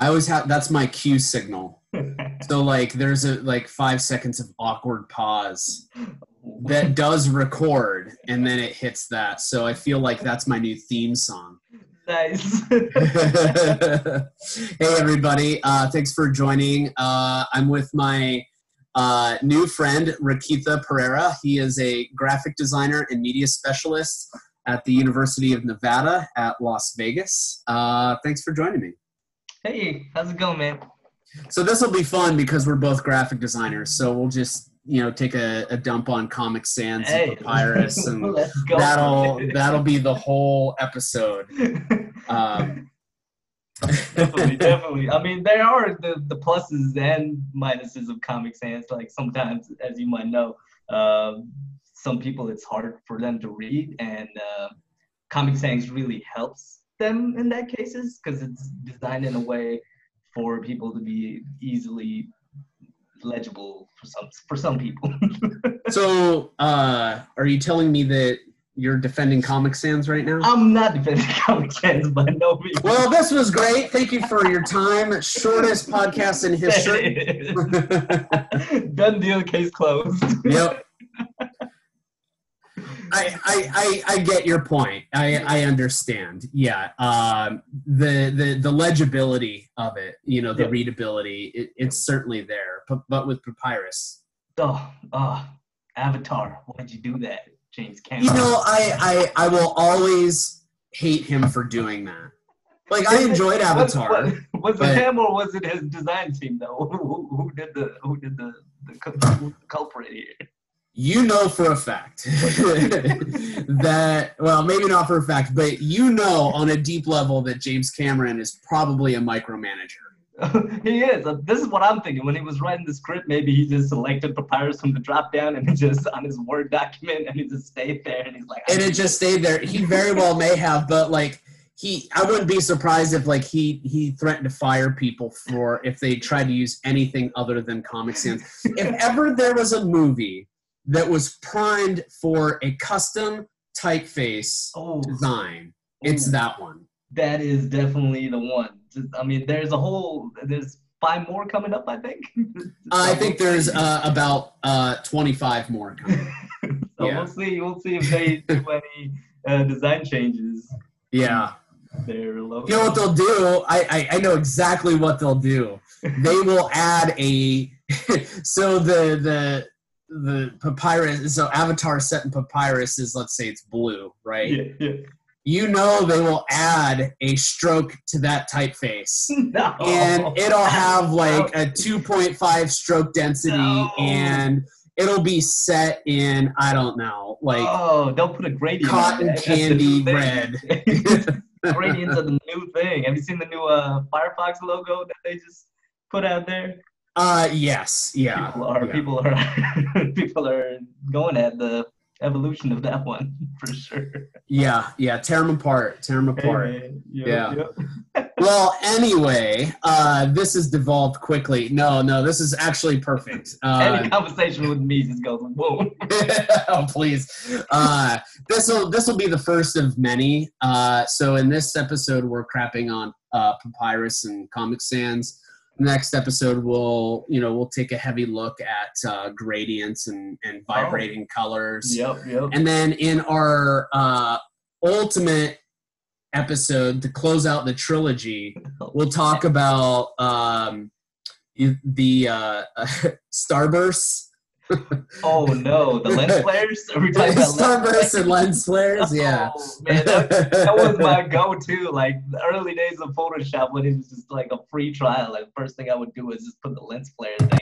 I always have that's my cue signal. So like there's a like five seconds of awkward pause that does record and then it hits that. So I feel like that's my new theme song. nice. hey everybody, uh, thanks for joining. Uh, I'm with my uh, new friend Rakitha Pereira. He is a graphic designer and media specialist at the University of Nevada at Las Vegas. Uh, thanks for joining me. Hey, how's it going, man? So this will be fun because we're both graphic designers. So we'll just you know take a, a dump on Comic Sans Hey, and Papyrus, and that'll that'll be the whole episode. Um, definitely, definitely. I mean, there are the, the pluses and minuses of Comic Sans. Like sometimes, as you might know, um, some people it's hard for them to read, and uh, Comic Sans really helps them in that cases because it's designed in a way for people to be easily legible for some for some people. so uh, are you telling me that you're defending Comic Sans right now? I'm not defending Comic Sans by no means. Well, this was great. Thank you for your time. Shortest podcast in history. Done deal, case closed. yep. I, I, I, I get your point. I, I understand. Yeah. Um, the, the, the legibility of it, you know, the Yeah. readability, it, it's certainly there. But, but with Papyrus, Oh, oh, Avatar. Why'd you do that, James Cameron? you know, I, I, I will always hate him for doing that. Like, I enjoyed Avatar. Was, was, was it him or was it his design team though? Who, who, who did the who did the, the cul- culprit here? You know for a fact that well maybe not for a fact but you know on a deep level that james cameron is probably a micromanager he is. Uh, This is what I'm thinking. When he was writing the script, maybe he just selected papyrus from the drop down and it just on his word document, and he just stayed there, and he's like, and it just stayed there he very well may have but like he i wouldn't be surprised if like he he threatened to fire people for if they tried to use anything other than comic sans if ever there was a movie that was primed for a custom typeface oh, design it's Ooh. that one that is definitely the one. Just- I mean, there's a whole, there's five more coming up, I think. I think there's uh, about uh, 25 more coming. so yeah. we'll see. We'll see if they do any uh, design changes. Yeah. Logo. You know what they'll do? I, I, I know exactly what they'll do. They will add a so the the the papyrus so avatar set in papyrus is let's say it's blue, right? yeah, yeah. You know they will add a stroke to that typeface. No. And it'll have like a 2.5 stroke density No. and it'll be set in I don't know, like oh, they'll put a gradient. cotton on that. That's the candy red. Gradients are the new thing. Have you seen the new uh, Firefox logo that they just put out there? Uh yes, yeah. people are yeah. people are people are going at the evolution of that one for sure. Yeah, yeah, tear them apart, tear them apart. Hey. Yep, Yeah. yep. Well, anyway, uh, this has devolved quickly. No, no, this is actually perfect. Any Uh, conversation with me just goes boom. oh, please. Uh, this will this will be the first of many. Uh, so in this episode, we're crapping on uh, Papyrus and Comic Sans. Next episode, we'll you know we'll take a heavy look at uh, gradients and and vibrating colors. Yep, yep. And then in our uh, ultimate episode to close out the trilogy, we'll talk about um, the uh, Starburst. Oh no, the lens flares. Are we talking about lens Starburst and lens flares, oh, yeah. Oh, man, that, that was my go-to. Like the early days of Photoshop when it was just like a free trial. Like first thing I would do is just put the lens flare thing.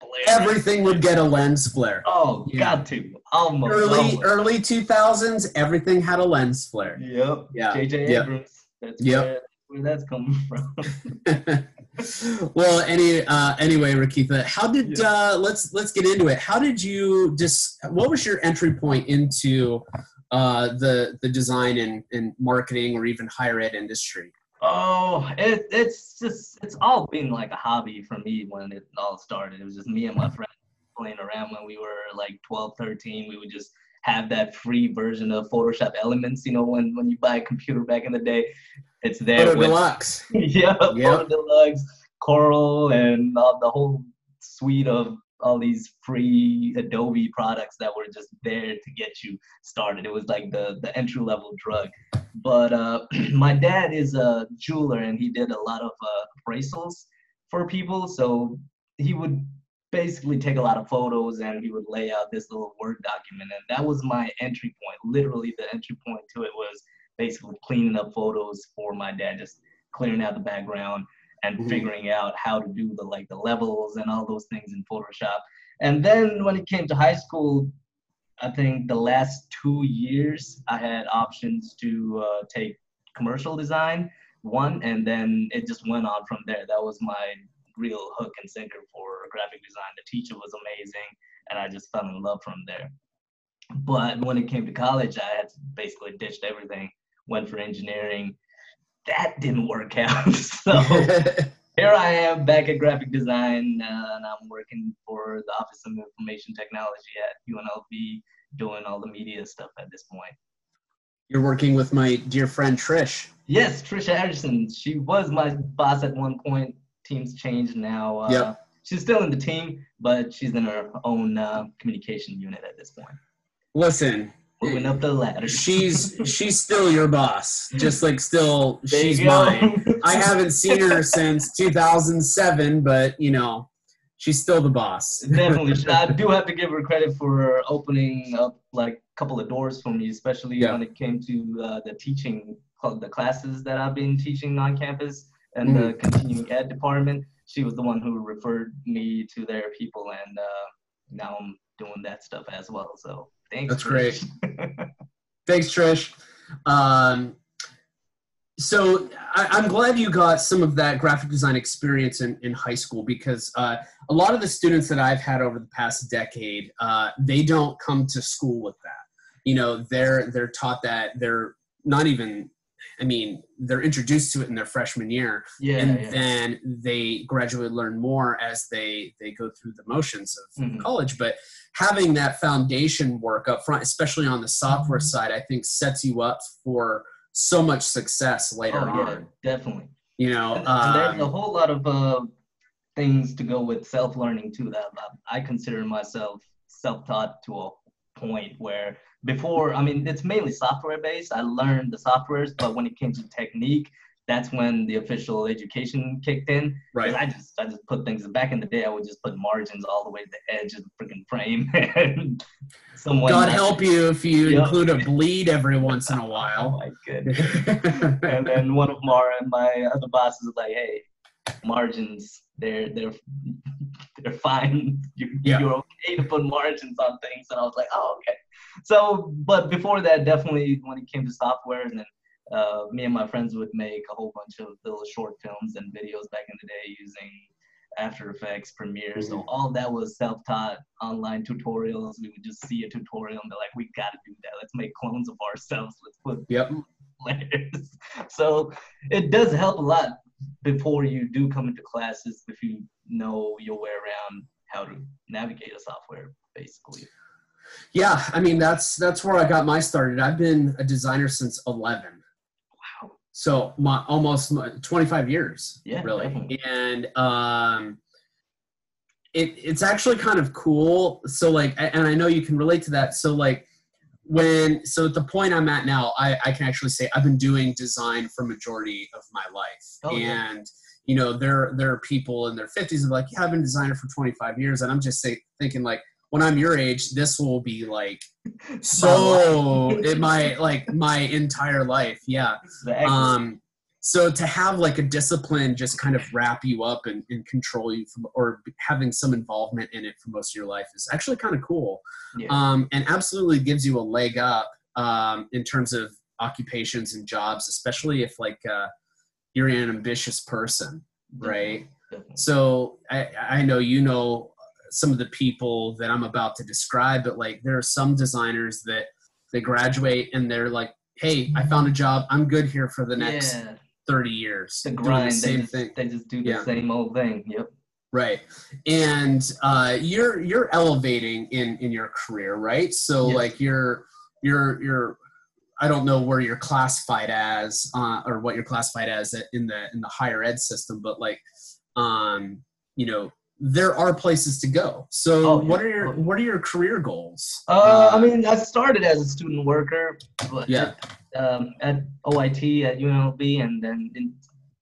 Flare. Everything would get a lens flare. Oh, Yeah. got to almost. Early almost. early 2000s, everything had a lens flare. Yep. Yeah, JJ yep. Abrams. That's Yep. Where, that's coming from. well, any uh, anyway, Rakitha, how did uh, let's let's get into it. How did you just? What was your entry point into uh, the the design and, and marketing or even higher ed industry? Oh, it, it's just it's all been like a hobby for me when it all started. It was just me and my friend playing around when we were like 12, 13. We would just have that free version of Photoshop Elements. You know, when when you buy a computer back in the day, it's there. Photo Deluxe. yeah, Yep. Photo Deluxe, Corel, and all, the whole suite of all these free Adobe products that were just there to get you started. It was like the the entry level drug. But uh, my dad is a jeweler, and he did a lot of uh, appraisals for people. So he would basically take a lot of photos and he would lay out this little word document. And that was my entry point. Literally the entry point to it was basically cleaning up photos for my dad just clearing out the background and Mhm. figuring out how to do the like the levels and all those things in photoshop. And then when it came to high school i think the last two years i had options to uh, take commercial design one and then it just went on from there. That was my real hook and sinker for graphic design. The teacher was amazing, and I just fell in love from there. But when it came to college, I had basically ditched everything, went for engineering. That didn't work out. so here I am back at graphic design, uh, and I'm working for the Office of Information Technology at UNLV, doing all the media stuff at this point. You're working with my dear friend Trish. Yes, Trisha Harrison. She was my boss at one point. Teams changed now. Uh, Yep. She's still in the team, but she's in her own uh, communication unit at this point. Listen, Moving up the ladder. she's she's still your boss. Just like still There she's mine. I haven't seen her since 2007, but you know, she's still the boss. Definitely. I do have to give her credit for opening up like a couple of doors for me, especially Yeah. when it came to uh, the teaching, the classes that I've been teaching on campus and the Mm-hmm. continuing ed department. She was the one who referred me to their people, and uh, now I'm doing that stuff as well. So thanks. That's Trish. Thanks, Trish. Um, so I, I'm glad you got some of that graphic design experience in, in high school because uh, a lot of the students that I've had over the past decade, uh, they don't come to school with that. You know, they're they're taught that they're not even. I mean, they're introduced to it in their freshman year, yeah, and yeah. then they gradually learn more as they they go through the motions of Mhm. college but having that foundation work up front especially on the software side i think sets you up for so much success later oh, yeah, on definitely. you know And, and there's a um, whole lot of uh, things to go with self-learning too. That I I consider myself self-taught to a point where before, I mean, it's mainly software-based. I learned the softwares, but when it came to technique, that's when the official education kicked in right I just I just put things back in the day. I would just put margins all the way to the edge of the freaking frame, and someone. god help you if you Yeah. include a bleed every once in a Oh while my goodness. and then one of Mara and my other bosses was like, "Hey, margins, they're they're they're fine. You, Yeah. You're okay to put margins on things." And I was like, "Oh, okay." So, but before that, definitely when it came to software, and then uh, me and my friends would make a whole bunch of little short films and videos back in the day using After Effects, Premiere. So all that was self-taught online tutorials. We would just see a tutorial and be like, "We got to do that. Let's make clones of ourselves. Let's put yep layers. So it does help a lot before you do come into classes if you know your way around how to navigate a software, basically. Yeah i mean that's that's where i got my started. I've been a designer since 11 Wow. so my almost my 25 years Yeah, really. definitely. and um it, it's actually kind of cool. So like and i know you can relate to that. So like when so at the point i'm at now i, I can actually say i've been doing design for majority of my life. Oh, yeah. and you know there there are people in their 50s and like yeah i've been designer for 25 years. And i'm just say, thinking like when i'm your age this will be like so it my like my entire life yeah Exactly. um so to have like a discipline just kind of wrap you up and, and control you from or having some involvement in it for most of your life is actually kind of cool yeah. um, and absolutely gives you a leg up um, in terms of occupations and jobs especially if like uh, you're an ambitious person right Definitely. so I, I know you know some of the people that I'm about to describe, but like there are some designers that they graduate and they're like, "Hey, I found a job. I'm good here for the next yeah, 30 years." the grind. the they, just, thing, they just do the Yeah. same old thing. Yep. Right, and uh, you're you're elevating in in your career, right? So Yes. like you're you're you're I don't know where you're classified as uh, or what you're classified as in the in the higher ed system, but like um, you know there are places to go. So Oh, yeah. what are your what are your career goals? Uh, I mean, I started as a student worker, but Yeah. um, at OIT at UNLV, and then and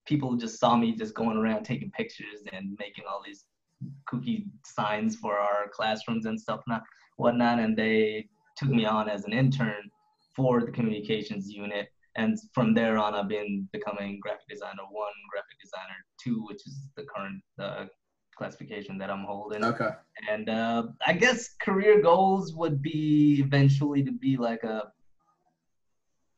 people just saw me just going around taking pictures and making all these kooky signs for our classrooms and stuff, not whatnot, and they took me on as an intern for the communications unit. And from there on, I've been becoming graphic designer one, graphic designer two, which is the current uh, classification that I'm holding. okay. And uh, I guess career goals would be eventually to be like a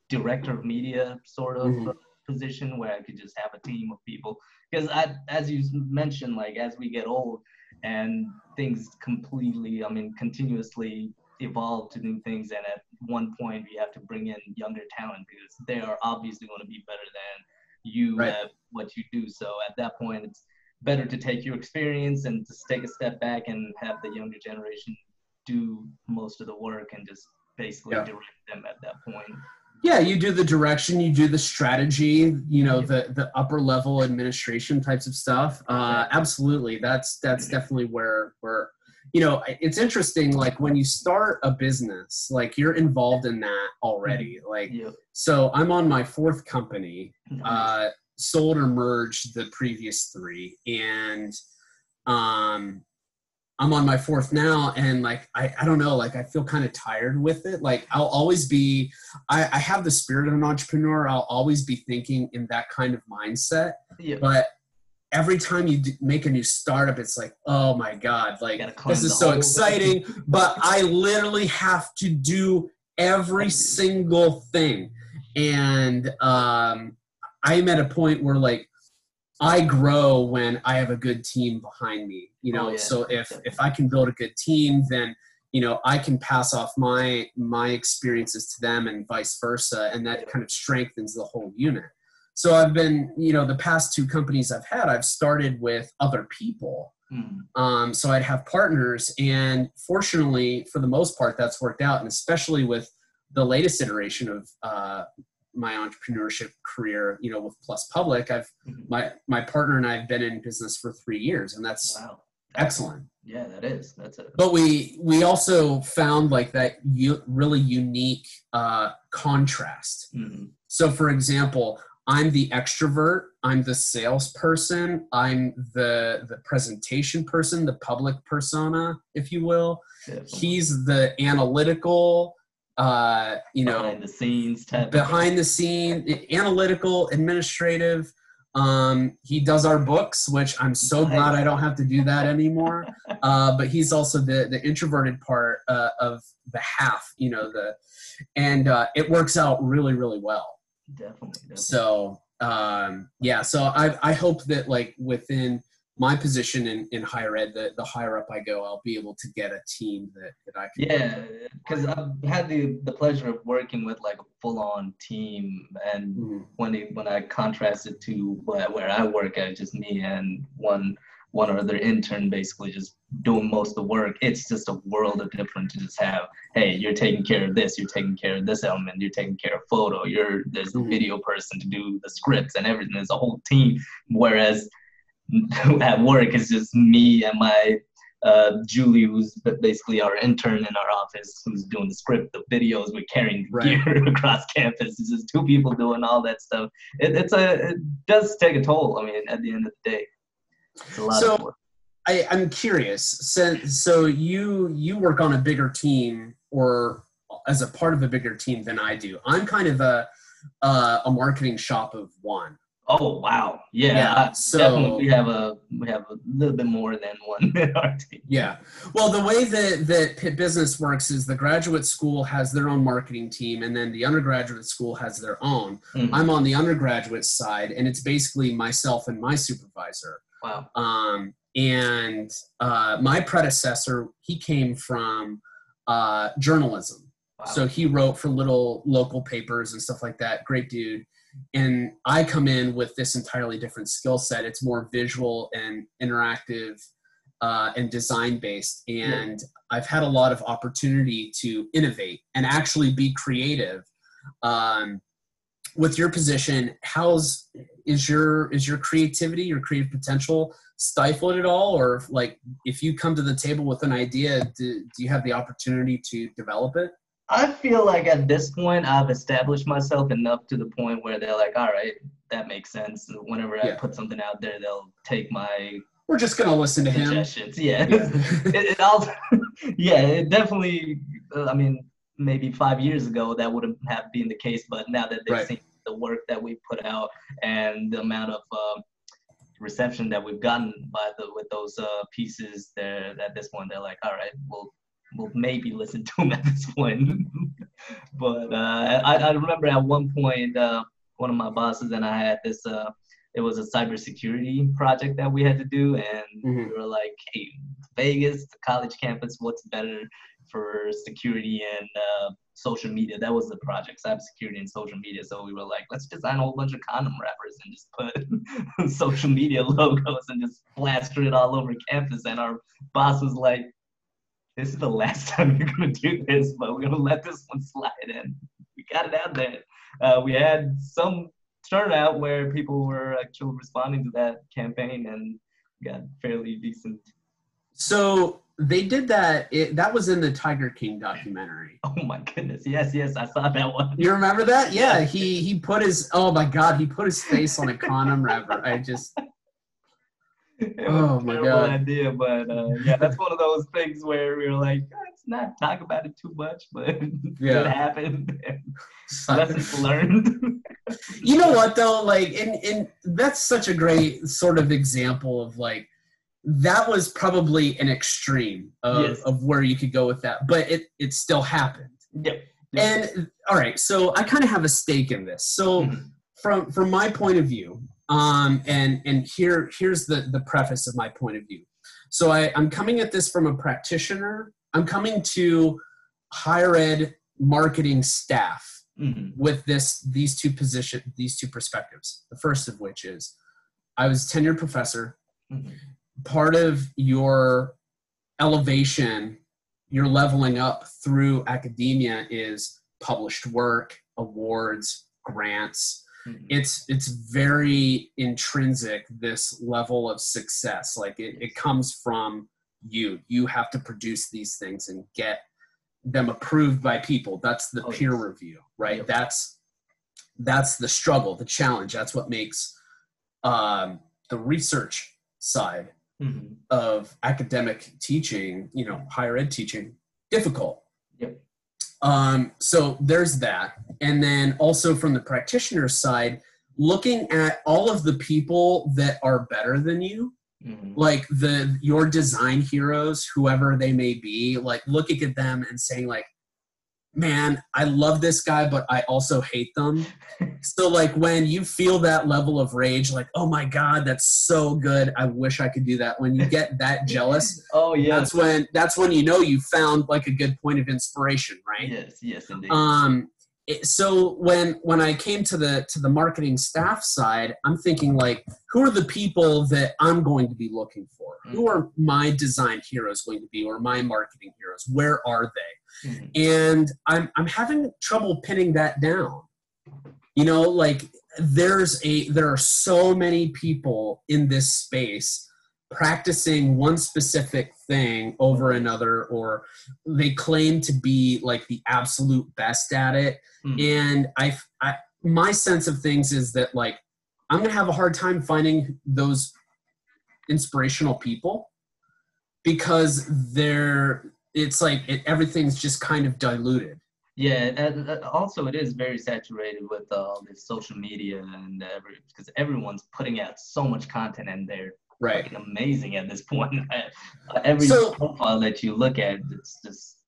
director of media sort of Mhm. uh, position where I could just have a team of people. Because I, as you mentioned, like as we get old and things completely, I mean, continuously evolve to new things, and at one point we have to bring in younger talent because they are obviously going to be better than you Right. at what you do. So at that point, it's better to take your experience and just take a step back and have the younger generation do most of the work and just basically Yeah. direct them at that point. Yeah, you do the direction, you do the strategy, you know, the the upper level administration types of stuff. Uh, absolutely, that's that's definitely where where you know it's interesting. Like when you start a business, like you're involved in that already. Like Yeah. so, I'm on my fourth company. Uh, sold or merged the previous three, and um, I'm on my fourth now, and like I, I don't know, like I feel kind of tired with it. Like I'll always be, I, I have the spirit of an entrepreneur. I'll always be thinking in that kind of mindset. yeah. But every time you d- make a new startup, it's like, oh my god, like this is so exciting. but I literally have to do every single thing, and um, I'm at a point where like I grow when I have a good team behind me. You know, Oh, yeah. so if if I can build a good team, then you know I can pass off my my experiences to them and vice versa, and that kind of strengthens the whole unit. So I've been, you know, the past two companies I've had, I've started with other people. Mm. Um, so I'd have partners, and fortunately, for the most part, that's worked out. And especially with the latest iteration of uh, my entrepreneurship career, you know, with Plus Public, I've Mhm. my my partner and I have been in business for three years, and that's Wow. excellent. Yeah, that is. That's it. But we we also found like that u- really unique uh, contrast. Mhm. So, for example, I'm the extrovert. I'm the salesperson. I'm the the presentation person, the public persona, if you will. Definitely. He's the analytical, uh, you know, behind the scenes type. behind the scene, analytical, administrative. Um, he does our books, which I'm so glad I don't have to do that anymore. Uh, but he's also the the introverted part uh, of the half, you know, the and uh, it works out really, really well Definitely. definitely. so um yeah so i i hope that like within my position in in higher ed the, the higher up i go i'll be able to get a team that that i can Yeah, because I've had the, the pleasure of working with like a full on team, and Mhm. when it, when I contrast it to where, where I work at, just me and one one or other intern basically just doing most of the work. It's just a world of difference to just have. Hey, you're taking care of this. You're taking care of this element. You're taking care of photo. You're there's a Mhm. video person to do the scripts and everything. There's a whole team. Whereas at work it's just me and my uh, Julie, who's basically our intern in our office, who's doing the script, the videos, we're carrying Right. gear across campus. It's just two people doing all that stuff. It, it's a, it does take a toll. I mean, at the end of the day, it's a lot So- of work. I, i'm curious so so you you work on a bigger team or as a part of a bigger team than i do i'm kind of a uh, a marketing shop of one Oh wow, yeah, Yeah, so- definitely we have a we have a little bit more than one in our team. Yeah. Well, the way that, that Pitt Business works is the graduate school has their own marketing team, and then the undergraduate school has their own. Mhm. I'm on the undergraduate side, and it's basically myself and my supervisor. Wow. Um, and uh, my predecessor, he came from uh, journalism. Wow. So he wrote for little local papers and stuff like that. Great dude. And I come in with this entirely different skill set. It's more visual and interactive uh, and design based. And yeah. I've had a lot of opportunity to innovate and actually be creative. Um, with your position, how's is your is your creativity, your creative potential stifled at all, or like if you come to the table with an idea, do, do you have the opportunity to develop it? I feel like at this point I've established myself enough to the point where they're like, all right, that makes sense. Whenever I put something out there, they'll take my. We're just gonna listen to him. Yeah, yeah. it, it yeah, it definitely. I mean, maybe five years ago that wouldn't have been the case, but now that they've right. seen the work that we put out and the amount of uh, reception that we've gotten by the with those uh, pieces, there at this point they're like, all right, we'll will maybe listen to him at this point. but uh, I, I remember at one point, uh, one of my bosses and I had this. Uh, it was a cybersecurity project that we had to do, and mm-hmm. we were like, "Hey, Vegas, the college campus, what's better for security and uh, social media?" That was the project, cybersecurity and social media. So we were like, "Let's design a whole bunch of condom wrappers and just put social media logos and just plaster it all over campus." And our boss was like, this is the last time you're gonna do this, but we're gonna let this one slide in. We got it out there. Uh, we had some turnout where people were actually responding to that campaign and got fairly decent. So they did that. It, that was in the Tiger King documentary. Oh my goodness! Yes, yes, I saw that one. You remember that? Yeah, he he put his. Oh my God, he put his face on a condom wrapper. I just oh my god idea but uh, yeah that's one of those things where we are like let's not talk about it too much but yeah. it happened lessons learned you know what though like and, and that's such a great sort of example of like that was probably an extreme of, yes. of where you could go with that but it it still happened yep. yep. and all right so i kind of have a stake in this so mm-hmm. from from my point of view um, and and here here's the the preface of my point of view. So I, I'm coming at this from a practitioner. I'm coming to higher ed marketing staff mm-hmm. with this these two position these two perspectives. The first of which is I was a tenured professor. Mm-hmm. Part of your elevation, your leveling up through academia is published work, awards, grants, Mm-hmm. It's it's very intrinsic this level of success. Like it, it comes from you. You have to produce these things and get them approved by people. That's the oh, peer yes. review, right? Yep. That's that's the struggle, the challenge. That's what makes um, the research side mm-hmm. of academic teaching, you know, higher ed teaching, difficult. Um, so there's that. And then also from the practitioner side, looking at all of the people that are better than you, mm-hmm. like the your design heroes, whoever they may be, like looking at them and saying like, man, I love this guy, but I also hate them. so like when you feel that level of rage, like, oh my God, that's so good. I wish I could do that. When you get that jealous, oh yeah. That's when that's when you know you found like a good point of inspiration, right? Yes, yes, indeed. Um it, so when when I came to the to the marketing staff side, I'm thinking like, who are the people that I'm going to be looking for? Mm-hmm. Who are my design heroes going to be, or my marketing heroes? Where are they? Mm-hmm. And I'm I'm having trouble pinning that down. You know, like there's a there are so many people in this space practicing one specific thing over another or they claim to be like the absolute best at it mm. and I, I my sense of things is that like i'm gonna have a hard time finding those inspirational people because they're it's like it, everything's just kind of diluted yeah, and also it is very saturated with all this social media and every because everyone's putting out so much content and they're right amazing at this point every so, profile that you look at it's just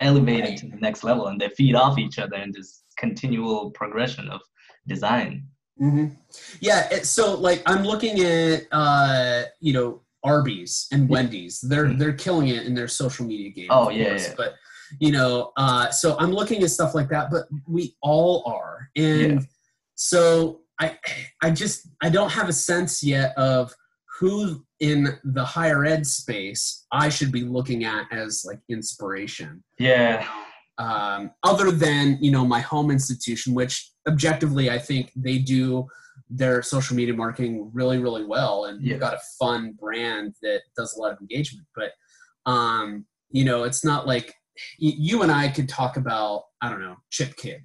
elevated right. to the next level and they feed off each other in this continual progression of design mm-hmm. yeah it, so like i'm looking at uh you know arby's and wendy's they're mm-hmm. they're killing it in their social media game oh yeah, yeah, but you know uh, so i'm looking at stuff like that but we all are and Yeah. so i i just i don't have a sense yet of who in the higher ed space i should be looking at as like inspiration Yeah. um, other than you know my home institution which objectively i think they do their social media marketing really really well and Yeah. you've got a fun brand that does a lot of engagement but um, you know it's not like you and i could talk about i don't know Chip Kidd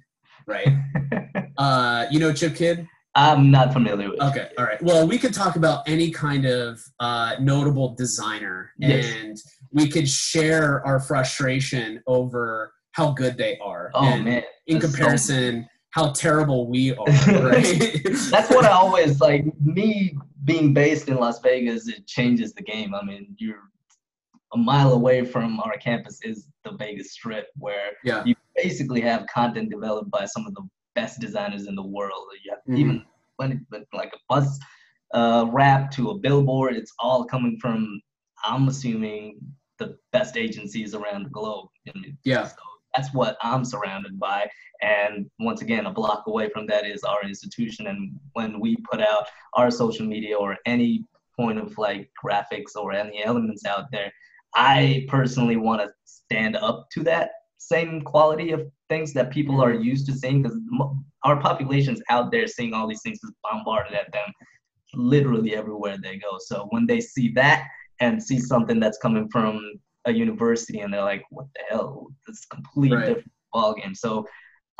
right uh, you know Chip Kidd I'm not familiar with. Okay, all right. Well, we could talk about any kind of uh, notable designer, Yes. and we could share our frustration over how good they are. Oh man. In That's so- comparison, how terrible we are. Right? That's what I always like. Me being based in Las Vegas, it changes the game. I mean, you're a mile away from our campus is the Vegas Strip, where yeah. you basically have content developed by some of the best designers in the world. You have Mhm. even when it, when, like a bus uh, wrap to a billboard, it's all coming from. I'm assuming the best agencies around the globe. I mean, Yeah. so that's what I'm surrounded by. And once again, a block away from that is our institution. And when we put out our social media or any point of like graphics or any elements out there, I personally want to stand up to that same quality of things that people are used to seeing because our population's out there seeing all these things is bombarded at them literally everywhere they go. So when they see that and see something that's coming from a university and they're like, what the hell? This is a completely Right. different ballgame. So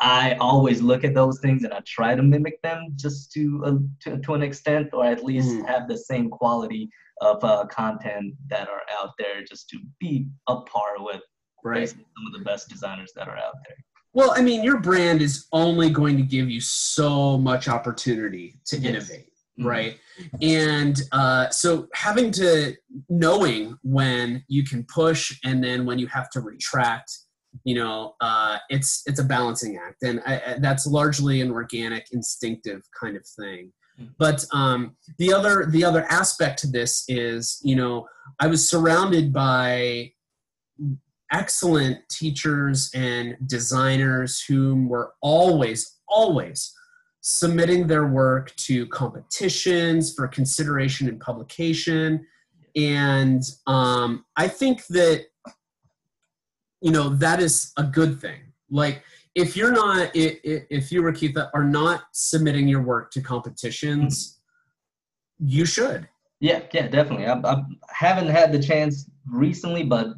I always look at those things and I try to mimic them just to uh, to, to an extent, or at least Mhm. have the same quality of uh, content that are out there, just to be up par with Right. some of the best designers that are out there. Well, I mean, your brand is only going to give you so much opportunity to Yes. innovate. Mhm. right and uh, so having to knowing when you can push and then when you have to retract you know uh, it's it's a balancing act and I, I- that's largely an organic instinctive kind of thing Mhm. but um, the other the other aspect to this is you know i was surrounded by excellent teachers and designers whom were always always submitting their work to competitions for consideration and publication. And um, i think that you know that is a good thing. Like if you're not if you rakitha are not submitting your work to competitions you should. Yeah, yeah, definitely. I, I haven't had the chance recently, but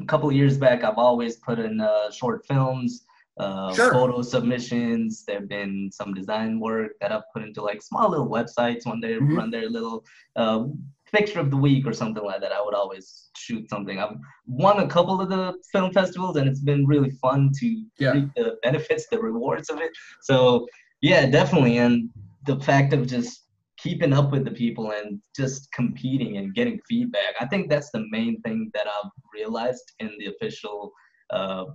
a couple years back, I've always put in uh, short films, uh, Sure. photo submissions. There've been some design work that I've put into like small little websites when they Mhm. run their little uh, picture of the week or something like that. I would always shoot something. I've won a couple of the film festivals, and it's been really fun to Yeah. reap the benefits, the rewards of it. So yeah, definitely. And the fact of just keeping up with the people and just competing and getting feedback. I think that's the main thing that I've realized in the official uh,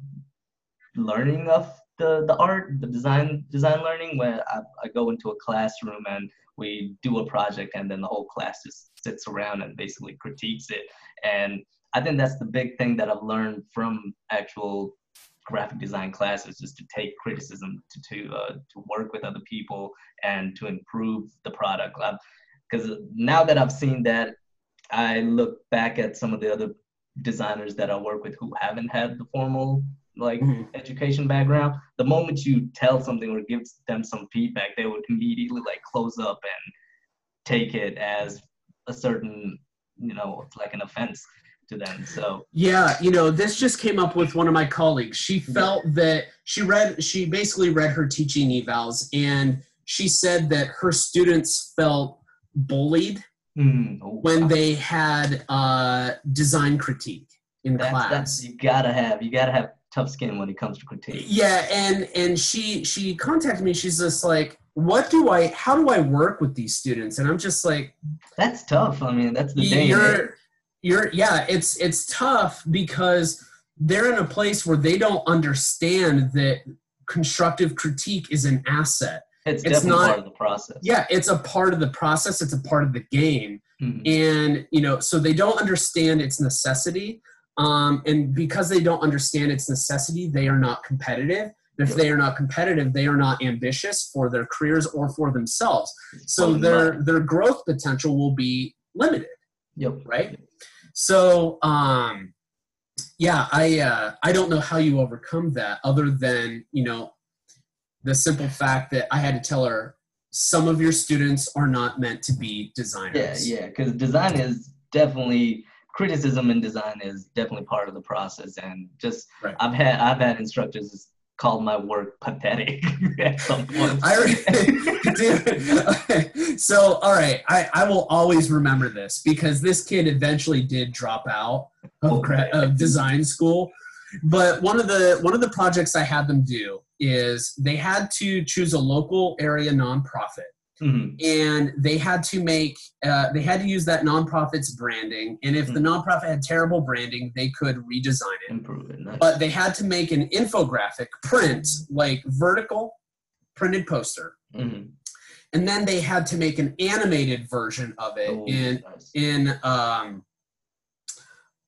learning of the, the art, the design design learning, where I, I go into a classroom and we do a project and then the whole class just sits around and basically critiques it. And I think that's the big thing that I've learned from actual graphic design classes is to take criticism to to uh, to work with other people and to improve the product because now that i've seen that i look back at some of the other designers that i work with who haven't had the formal like Mhm. education background the moment you tell something or give them some feedback they would immediately like close up and take it as a certain you know like an offense to them so Yeah, you know, this just came up with one of my colleagues. She felt that she read, she basically read her teaching evals, and she said that her students felt bullied mm, oh, when they had uh, design critique in that's, class. that's you gotta have you gotta have tough skin when it comes to critique Yeah, and and she she contacted me. She's just like, "What do I? How do I work with these students?" And I'm just like, That's tough. I mean, that's the day. you're you're yeah it's it's tough because they're in a place where they don't understand that constructive critique is an asset It's, it's definitely not- part of the process. yeah it's a part of the process it's a part of the game Mhm. and you know so they don't understand its necessity Um, and because they don't understand its necessity, they are not competitive. If they are not competitive, they are not ambitious for their careers or for themselves. So their their growth potential will be limited Yep. right? So, um, yeah, I uh, I don't know how you overcome that other than you know the simple fact that I had to tell her some of your students are not meant to be designers. Yeah, yeah, because design is definitely criticism in design is definitely part of the process, and just Right. I've had I've had instructors call my work pathetic at some point. I dude. so all right, I, I will always remember this because this kid eventually did drop out of, gra- of design school. But one of the one of the projects I had them do is they had to choose a local area nonprofit Mhm. and they had to make uh, they had to use that nonprofit's branding and if the nonprofit had terrible branding they could redesign it Improve it. Nice. but they had to make an infographic print like vertical printed poster Mhm. and then they had to make an animated version of it Oh, in nice. in um,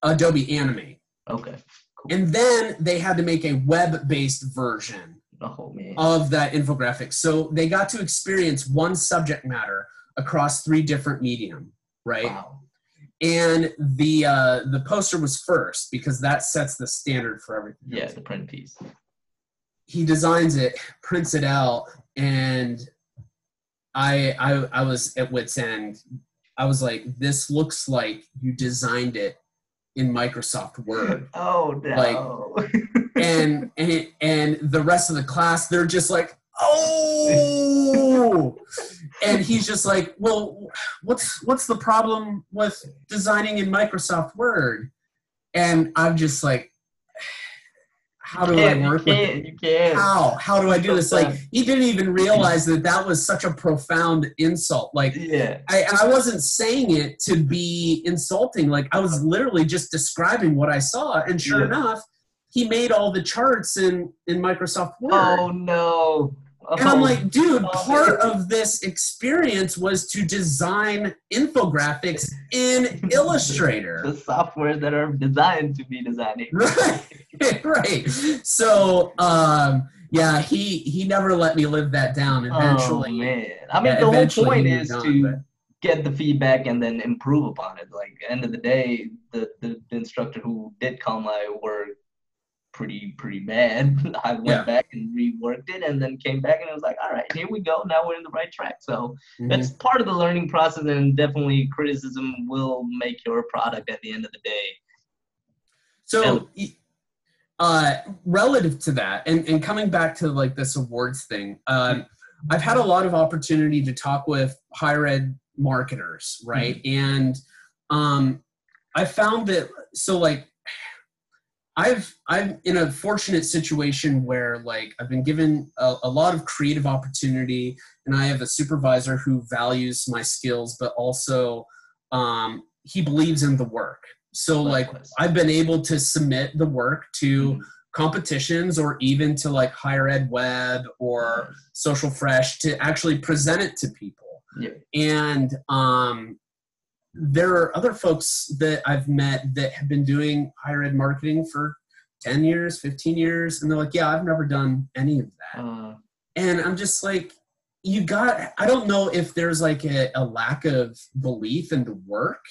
adobe animate Okay. Cool. and then they had to make a web-based version oh of that infographic. So they got to experience one subject matter across three different medium, right? Wow. And the uh, the poster was first because that sets the standard for everything. Yeah, else. the print piece. He designs it, prints it out, and I I I was at wit's end. I was like, this looks like you designed it in Microsoft Word. Oh no. And and and the rest of the class they're just like oh and he's just like well what's what's the problem with designing in microsoft word and i'm just like how do i work with can't, you can't. how how do i do this like he didn't even realize that that was such a profound insult like Yeah. I, and I wasn't saying it to be insulting. Like I was literally just describing what I saw, and sure Yeah. enough, he made all the charts in in Microsoft Word. Oh no. and I'm Oh, like, dude, oh, part of this experience was to design infographics in Illustrator. the software that are designed to be designing. right, right. So, um, yeah, he he never let me live that down. Eventually, oh man. I mean, yeah, the whole point is moved to but- get the feedback and then improve upon it. Like end of the day, the, the, the instructor who did call my work pretty pretty bad. I went Yeah. back and reworked it and then came back and it was like, all right, here we go. Now we're in the right track. So Mhm. that's part of the learning process and definitely criticism will make your product at the end of the day. So, y- uh, relative to that, and, and coming back to like this awards thing, um, I've had a lot of opportunity to talk with higher ed marketers, right? And um, I found that so like I've I'm in a fortunate situation where like I've been given a, a lot of creative opportunity, and I have a supervisor who values my skills, but also um, he believes in the work. So like I've been able to submit the work to Mhm. competitions or even to like HighEdWeb or social fresh to actually present it to people Yeah. and um, there are other folks that i've met that have been doing higher ed marketing for 10 years 15 years and they're like yeah i've never done any of that Uh, and i'm just like you got i don't know if there's like a, a lack of belief in the work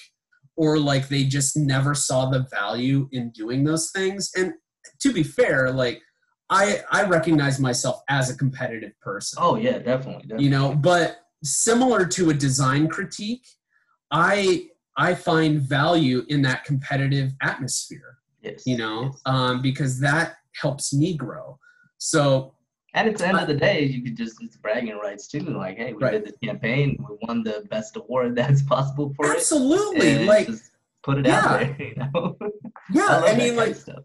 or like they just never saw the value in doing those things and to be fair like i i recognize myself as a competitive person oh yeah, definitely. definitely. you know but similar to a design critique i i find value in that competitive atmosphere yes. you know yes. um, because that helps me grow so And at the end of the day, you could just it's bragging rights too. Like, hey, we Right. did the campaign, we won the best award that's possible for it. absolutely like put it Yeah. out there. You know, yeah love i, mean like stuff.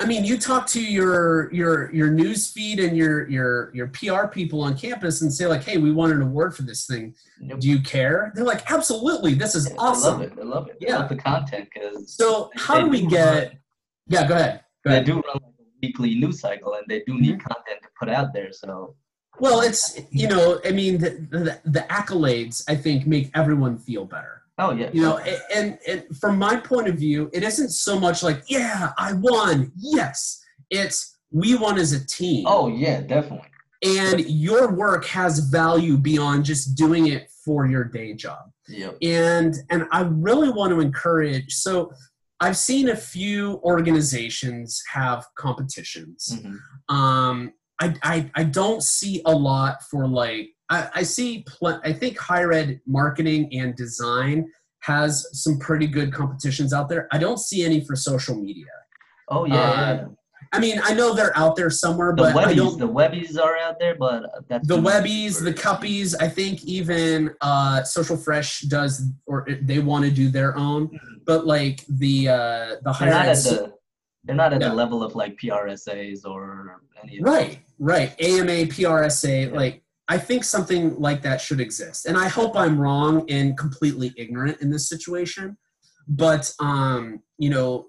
I mean you talk to your your your news feed and your your your pr people on campus and say like hey we won an award for this thing Nope. do you care they're like absolutely this is awesome." I love it. I love it. I Yeah. love the content because so how do we get yeah go ahead go they ahead do run like a weekly news cycle and they do need Mm-hmm. content to put out there. So Well, it's you know, I mean, the, the, the accolades I think make everyone feel better. Oh yeah. You know, and, and from my point of view, it isn't so much like, yeah, I won. Yes. It's we won as a team. Oh yeah, definitely. And your work has value beyond just doing it for your day job. Yep. And and I really want to encourage so I've seen a few organizations have competitions. Mhm. Um, I, I, I don't see a lot for like I, I see pl- I think higher ed marketing and design has some pretty good competitions out there. I don't see any for social media. Oh yeah, Uh, yeah. I mean, I know they're out there somewhere, The but I webbies, don't. the webbies are out there, but that's The webbies, for- the cuppies, I think even uh, Social Fresh does, or they want to do their own. Mhm. But like the uh, the They're higher not ed at the they're not at Yeah. the level of like PRSAs or any of Right, right. AMA, PRSA, Yeah. like I think something like that should exist. And I hope I'm wrong and completely ignorant in this situation. But um, you know,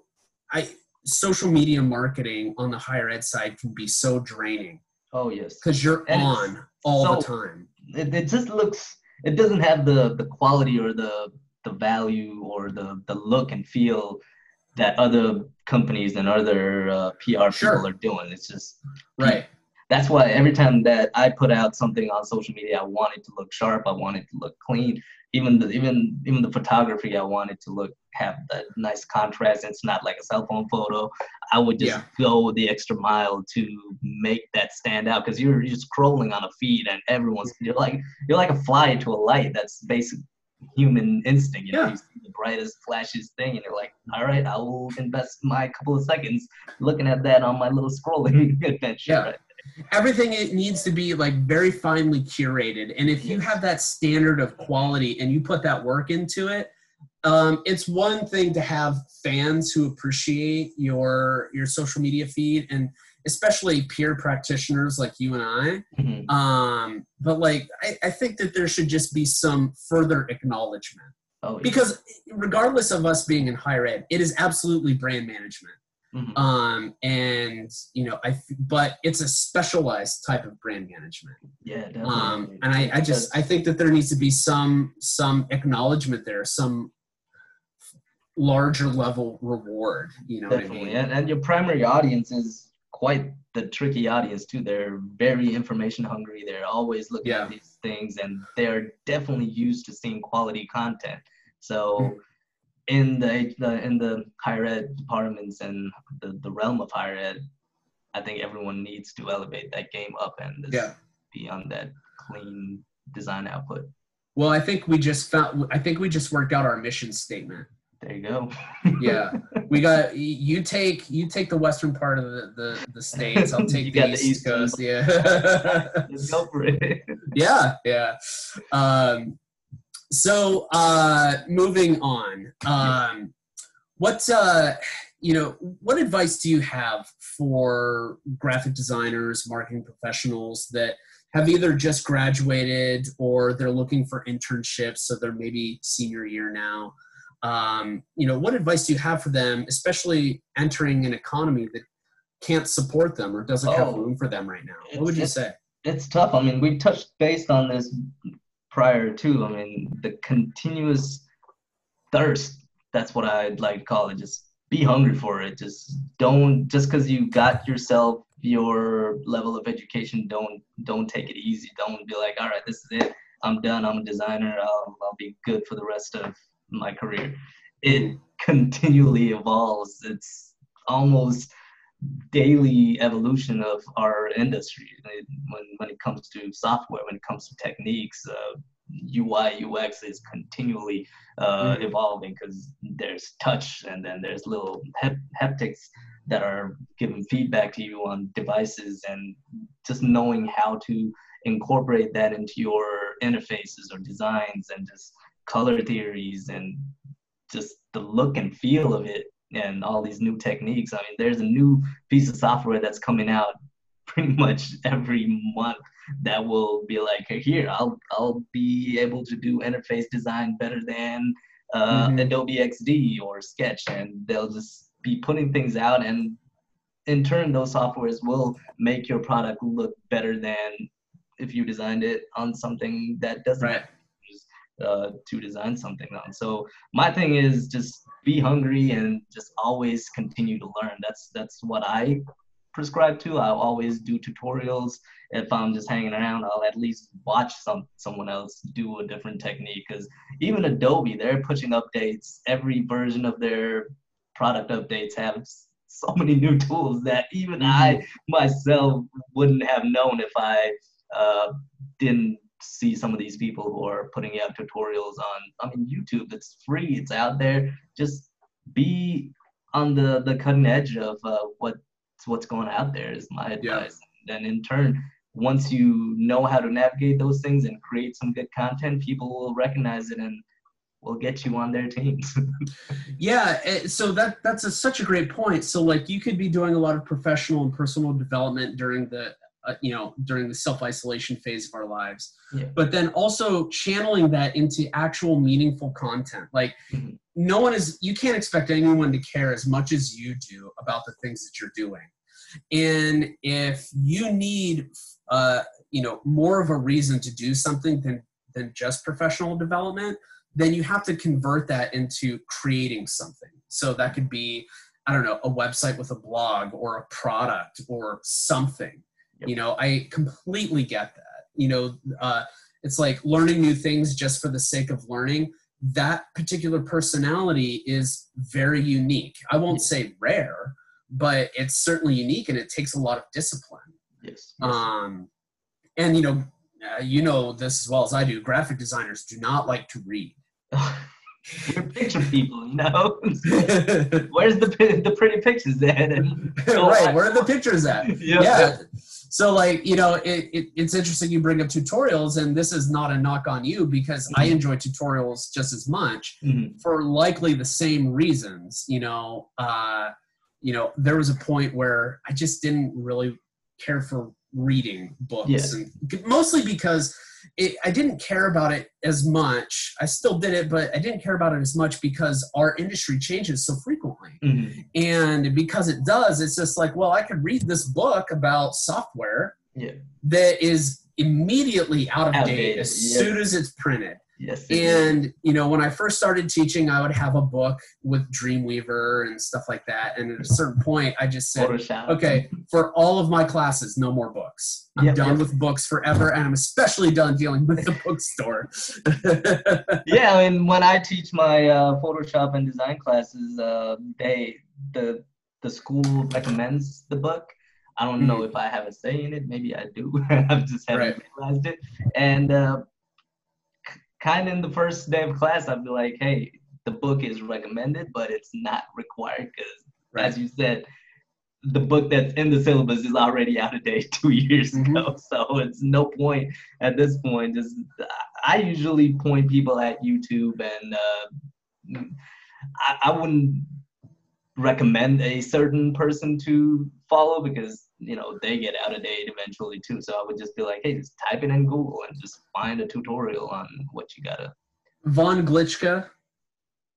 I social media marketing on the higher ed side can be so draining Oh yes. because you're And on all the time. It, it just looks it doesn't have the the quality or the the value or the the look and feel that other companies and other uh, PR Sure. people are doing. It's just Right. That's why every time that I put out something on social media, I want it to look sharp. I want it to look clean. Even the even even the photography, I want it to look have that nice contrast. It's not like a cell phone photo. I would just Yeah. go the extra mile to make that stand out because you're you're scrolling on a feed and everyone's you're like you're like a fly to a light. That's basic human instinct. You know, Yeah. you see the brightest, flashiest thing, and you're like, all right, I will invest my couple of seconds looking at that on my little scrolling adventure. Yeah. right? Everything it needs to be like very finely curated. And if you have that standard of quality and you put that work into it um, it's one thing to have fans who appreciate your your social media feed and especially peer practitioners like you and i. Mhm. um, but like I, I think that there should just be some further acknowledgement. Oh, yeah. because regardless of us being in higher ed it is absolutely brand management Mhm. um, and you know, I f- but it's a specialized type of brand management. yeah, definitely. Um, and I, I just I think that there needs to be some some acknowledgement there, some larger level reward. You know what I definitely, mean? and, and your primary audience is quite the tricky audience too. They're very information hungry. They're always looking Yeah. at these things, and they're definitely used to seeing quality content. So. In the, the in the higher ed departments and the, the realm of higher ed, I think everyone needs to elevate that game up and Yeah. be on that clean design output. Well, I think we just found. I think we just worked out our mission statement. There you go. Yeah, we got you take you take the western part of the the, the states. I'll take the got the east eastern coast. Yeah. Let's go for it. yeah yeah um, so uh, moving on um, what uh, you know what advice do you have for graphic designers marketing professionals that have either just graduated or they're looking for internships so they're maybe senior year now? Um, you know what advice do you have for them especially entering an economy that can't support them or doesn't have Oh, room for them right now? What would you say? it's tough. I mean, we touched based on this prior to. I mean, the continuous thirst. That's what I'd like to call it. Just be hungry for it. Just don't just because you got yourself your level of education. Don't don't take it easy. Don't be like, all right, this is it. I'm done. I'm a designer. I'll, I'll be good for the rest of my career. It continually evolves. It's almost daily evolution of our industry when, when it comes to software when it comes to techniques uh, ui ux is continually uh, Mhm. evolving because there's touch and then there's little hep- haptics that are giving feedback to you on devices and just knowing how to incorporate that into your interfaces or designs and just color theories and just the look and feel of it and all these new techniques. I mean, there's a new piece of software that's coming out pretty much every month that will be like, here, I'll I'll be able to do interface design better than uh, Mhm. Adobe XD or Sketch, and they'll just be putting things out, and in turn, those softwares will make your product look better than if you designed it on something that doesn't Right. Uh, to design something on. So my thing is just be hungry and just always continue to learn. That's that's what I prescribe to. I'll always do tutorials. If I'm just hanging around, I'll at least watch some someone else do a different technique. Because even Adobe, they're pushing updates. Every version of their product updates have so many new tools that even mm-hmm. I myself wouldn't have known if I uh, didn't see some of these people who are putting out tutorials on I mean YouTube. It's free. It's out there. Just be on the the cutting edge of uh, what what's going out there is my advice. Yeah. And in turn, once you know how to navigate those things and create some good content, people will recognize it and will get you on their teams. yeah, eh, so that that's a, such a great point. So like you could be doing a lot of professional and personal development during the uh, you know during the self isolation phase of our lives, yeah. but then also channeling that into actual meaningful content. Like mm-hmm. no one is you can't expect anyone to care as much as you do about the things that you're doing. And if you need uh, you know more of a reason to do something than than just professional development, then you have to convert that into creating something. So that could be, I don't know, a website with a blog or a product or something. Yep. You know, I completely get that. You know, uh, it's like learning new things just for the sake of learning. That particular personality is very unique. I won't say rare, but it's certainly unique and it takes a lot of discipline. Yes. yes. Um, and you know, uh, you know this as well as I do. Graphic designers do not like to read. We're picture people, you know. Where's the the pretty pictures at? right, where are the pictures at? Yep. Yeah. So, like, you know, it, it, it's interesting you bring up tutorials, and this is not a knock on you because mm-hmm. I enjoy tutorials just as much mm-hmm. for likely the same reasons. You know, uh, you know, there was a point where I just didn't really care for reading books, yeah. and mostly because it, I didn't care about it as much. I still did it, but I didn't care about it as much because our industry changes so frequently. Mm-hmm. And because it does, it's just like, well, I could read this book about software yeah. that is immediately out of Outdated. date as soon as it's printed. Yes. And you know, when I first started teaching, I would have a book with Dreamweaver and stuff like that. And at a certain point, I just said, Photoshop. "Okay, for all of my classes, no more books. I'm yep, done yep. with books forever, and I'm especially done dealing with the bookstore." yeah, and when I teach my uh, Photoshop and design classes, uh, they the the school recommends the book. I don't know mm-hmm. if I have a say in it. Maybe I do. I've just haven't right. realized it. And uh, kind of in the first day of class, I'd be like, hey, the book is recommended, but it's not required because, right. as you said, the book that's in the syllabus is already out of date two years mm-hmm. ago. So it's no point at this point. Just I usually point people at YouTube, and uh, I, I wouldn't recommend a certain person to follow because you know they get out of date eventually too. So I would just be like, hey, just type it in Google and just find a tutorial on what you gotta. Von Glitschka,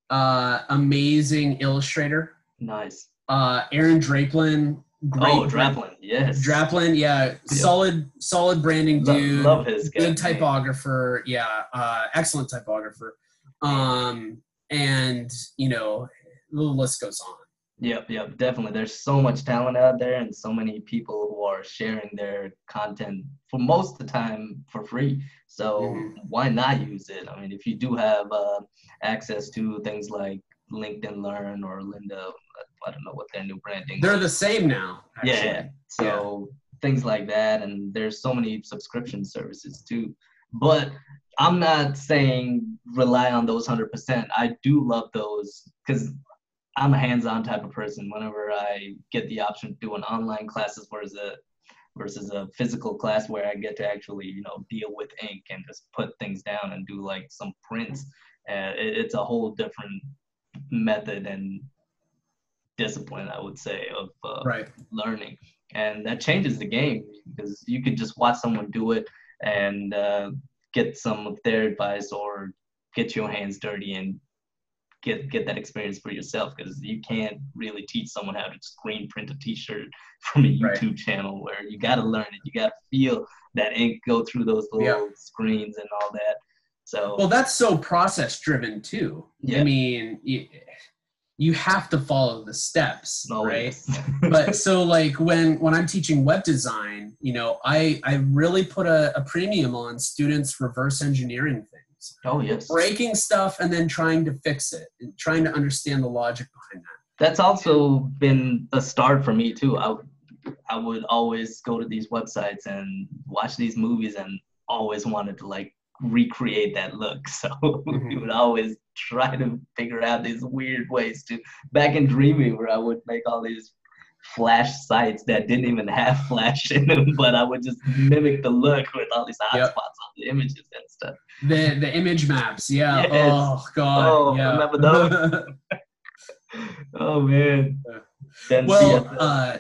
uh, amazing illustrator. Nice. Uh, Aaron Draplin. Great oh, Draplin, yes. Draplin, yeah, yep. solid, solid branding dude. Love, love his. Good typographer, yeah, uh, excellent typographer. Um, and you know, the list goes on. Yep, yep, definitely. There's so much talent out there and so many people who are sharing their content for most of the time for free. So mm-hmm. why not use it? I mean, if you do have uh, access to things like LinkedIn Learn or Lynda, I don't know what their new branding. They're is. the same now. Actually. Yeah. So yeah. things like that, and there's so many subscription services too. But I'm not saying rely on those 100%. I do love those because I'm a hands-on type of person. Whenever I get the option to do an online classes versus a versus a physical class where I get to actually you know deal with ink and just put things down and do like some prints, uh, it, it's a whole different method and discipline I would say of uh, right. learning, and that changes the game because you could just watch someone do it and uh, get some of their advice or get your hands dirty and get get that experience for yourself because you can't really teach someone how to screen print a t-shirt from a YouTube right. channel where you got to learn it. You got to feel that ink go through those little yep. screens and all that. So well, that's so process driven too. Yeah. I mean, you, you have to follow the steps, right? but so like when when i'm teaching web design you know i i really put a, a premium on students reverse engineering things oh yes. breaking stuff and then trying to fix it and trying to understand the logic behind that That's also been a start for me too. I would- I would always go to these websites and watch these movies and always wanted to like recreate that look. So we Mhm. would always try to figure out these weird ways to back in Dreamweaver I would make all these flash sites that didn't even have flash in them, but I would just mimic the look with all these hotspots Yep. on the images and stuff. the the image maps yeah Yes. oh god Oh, yeah remember those? Oh man. Then well uh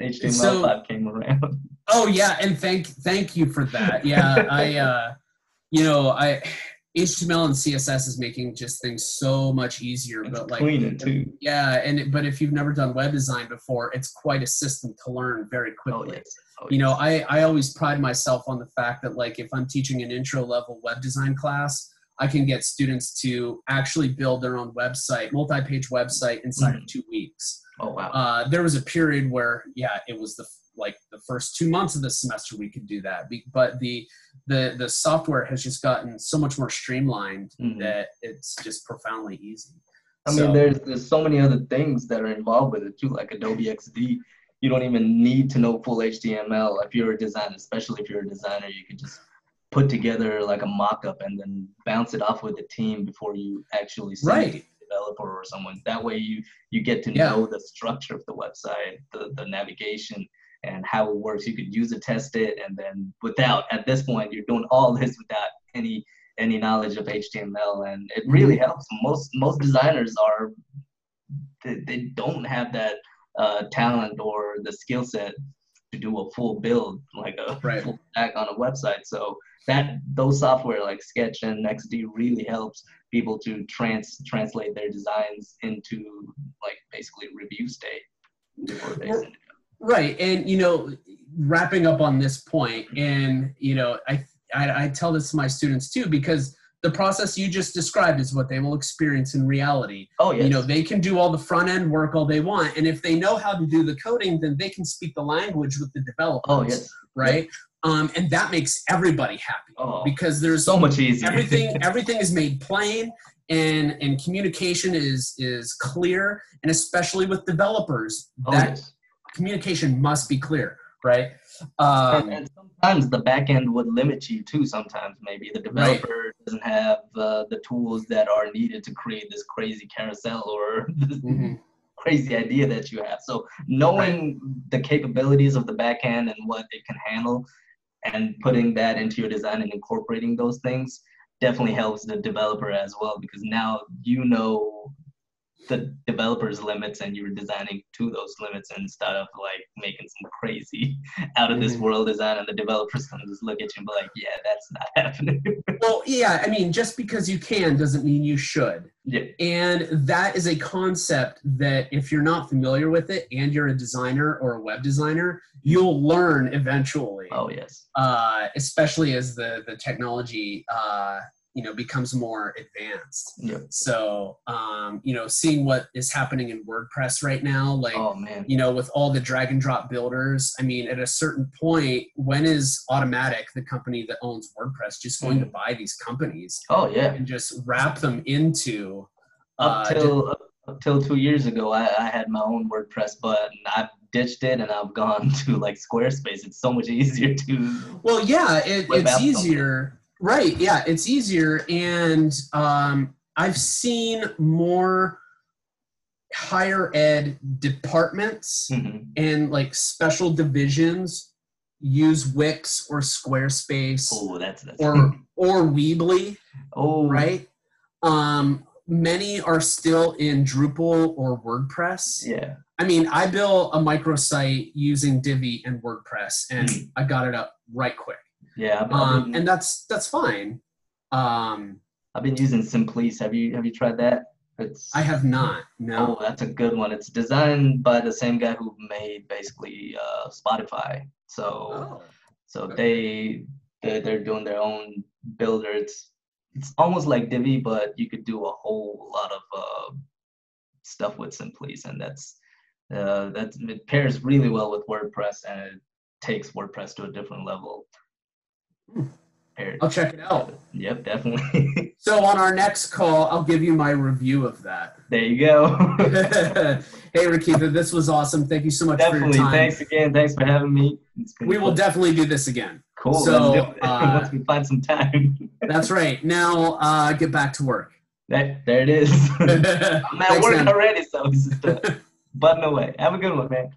HTML5 so- came around. oh yeah and thank thank you for that yeah i uh you know i html and css is making just things so much easier It's but like too. Yeah, and it- but if you've never done web design before, it's quite a system to learn very Oh quickly. yes. Oh, You know. I I always pride myself on the fact that like if I'm teaching an intro level web design class, I can get students to actually build their own website, multi-page website inside of two weeks. Oh wow. Uh, there was a period where yeah, it was the like the first two months of the semester we could do that, Be- but the the the software has just gotten so much more streamlined Mhm. that it's just profoundly easy. I mean, there's there's so many other things that are involved with it too, like Adobe XD. You don't even need to know full HTML if you're a designer, especially if you're a designer. You can just put together like a mock-up and then bounce it off with the team before you actually send it to Right. the developer or someone. That way, you you get to Yeah. know the structure of the website, the the navigation, and how it works. You could use it, test it, and then without at this point, you're doing all this without any any knowledge of HTML, and it really helps. Most most designers are they, they don't have that uh, talent or the skill set to do a full build like a Right. full stack on a website. So that those software like Sketch and XD really helps people to trans translate their designs into like basically review state before they send it. Right, and you know, wrapping up on this point, and you know, I, I I tell this to my students too because the process you just described is what they will experience in reality. Oh yes. You know, they can do all the front end work all they want, and if they know how to do the coding, then they can speak the language with the developers. oh yes. right, um, and that makes everybody happy Oh, because there's so much easier. everything everything is made plain and and communication is is clear and especially with developers oh, that yes. communication must be clear, right? and, Um, and sometimes the back end would limit you too. Sometimes maybe the developer doesn't have uh, the tools that are needed to create this crazy carousel or this mhm. crazy idea that you have. So knowing the capabilities of the back end and what it can handle, and putting that into your design and incorporating those things definitely helps the developer as well because now you know the developer's limits and you're designing to those limits instead of like making some crazy out of this Mhm. world design and the developers can just look at you and be like, yeah, that's not happening. Well, yeah, I mean, just because you can doesn't mean you should. yeah. And that is a concept that if you're not familiar with it and you're a designer or a web designer, you'll learn eventually. Oh yes. Uh, especially as the the technology uh, you know becomes more advanced. Yeah. So um, you know, seeing what is happening in WordPress right now, like Oh you know, with all the drag and drop builders, I mean, at a certain point, when is Automattic, the company that owns WordPress, just going to buy these companies Oh yeah. and just wrap them into? up uh, till up, up till two years ago I, I had my own wordpress but i've ditched it and i've gone to like squarespace it's so much easier to Well, yeah, it, it's easier, right? Yeah, it's easier, and um, I've seen more higher ed departments Mhm. and like special divisions use Wix or Squarespace. oh that's that's or or Weebly, oh right? Um, many are still in Drupal or WordPress. yeah I mean, I built a microsite using Divi and WordPress, and Hmm. I got it up right quick. Yeah Um, and that's that's fine. Um, I've been using Semplice. have you have you tried that it's I have not. No. oh that's a good one it's designed by the same guy who made basically uh spotify so Oh. So Okay. they they're, they're doing their own builder. It's it's almost like Divi, but you could do a whole lot of uh, stuff with Semplice, and that's uh, that it pairs really well with WordPress, and it takes WordPress to a different level. I'll check it out. Yep, definitely. so on our next call, I'll give you my review of that. There you go. hey, Rakitha, this was awesome. Thank you so much definitely. for your time. Thanks again. Thanks for having me. We will definitely do this again. Cool. So uh, once we find some time. that's right. Now uh, get back to work. That, there it is. I'm at Thanks, work man. already, so it's just button away. Have a good one, man.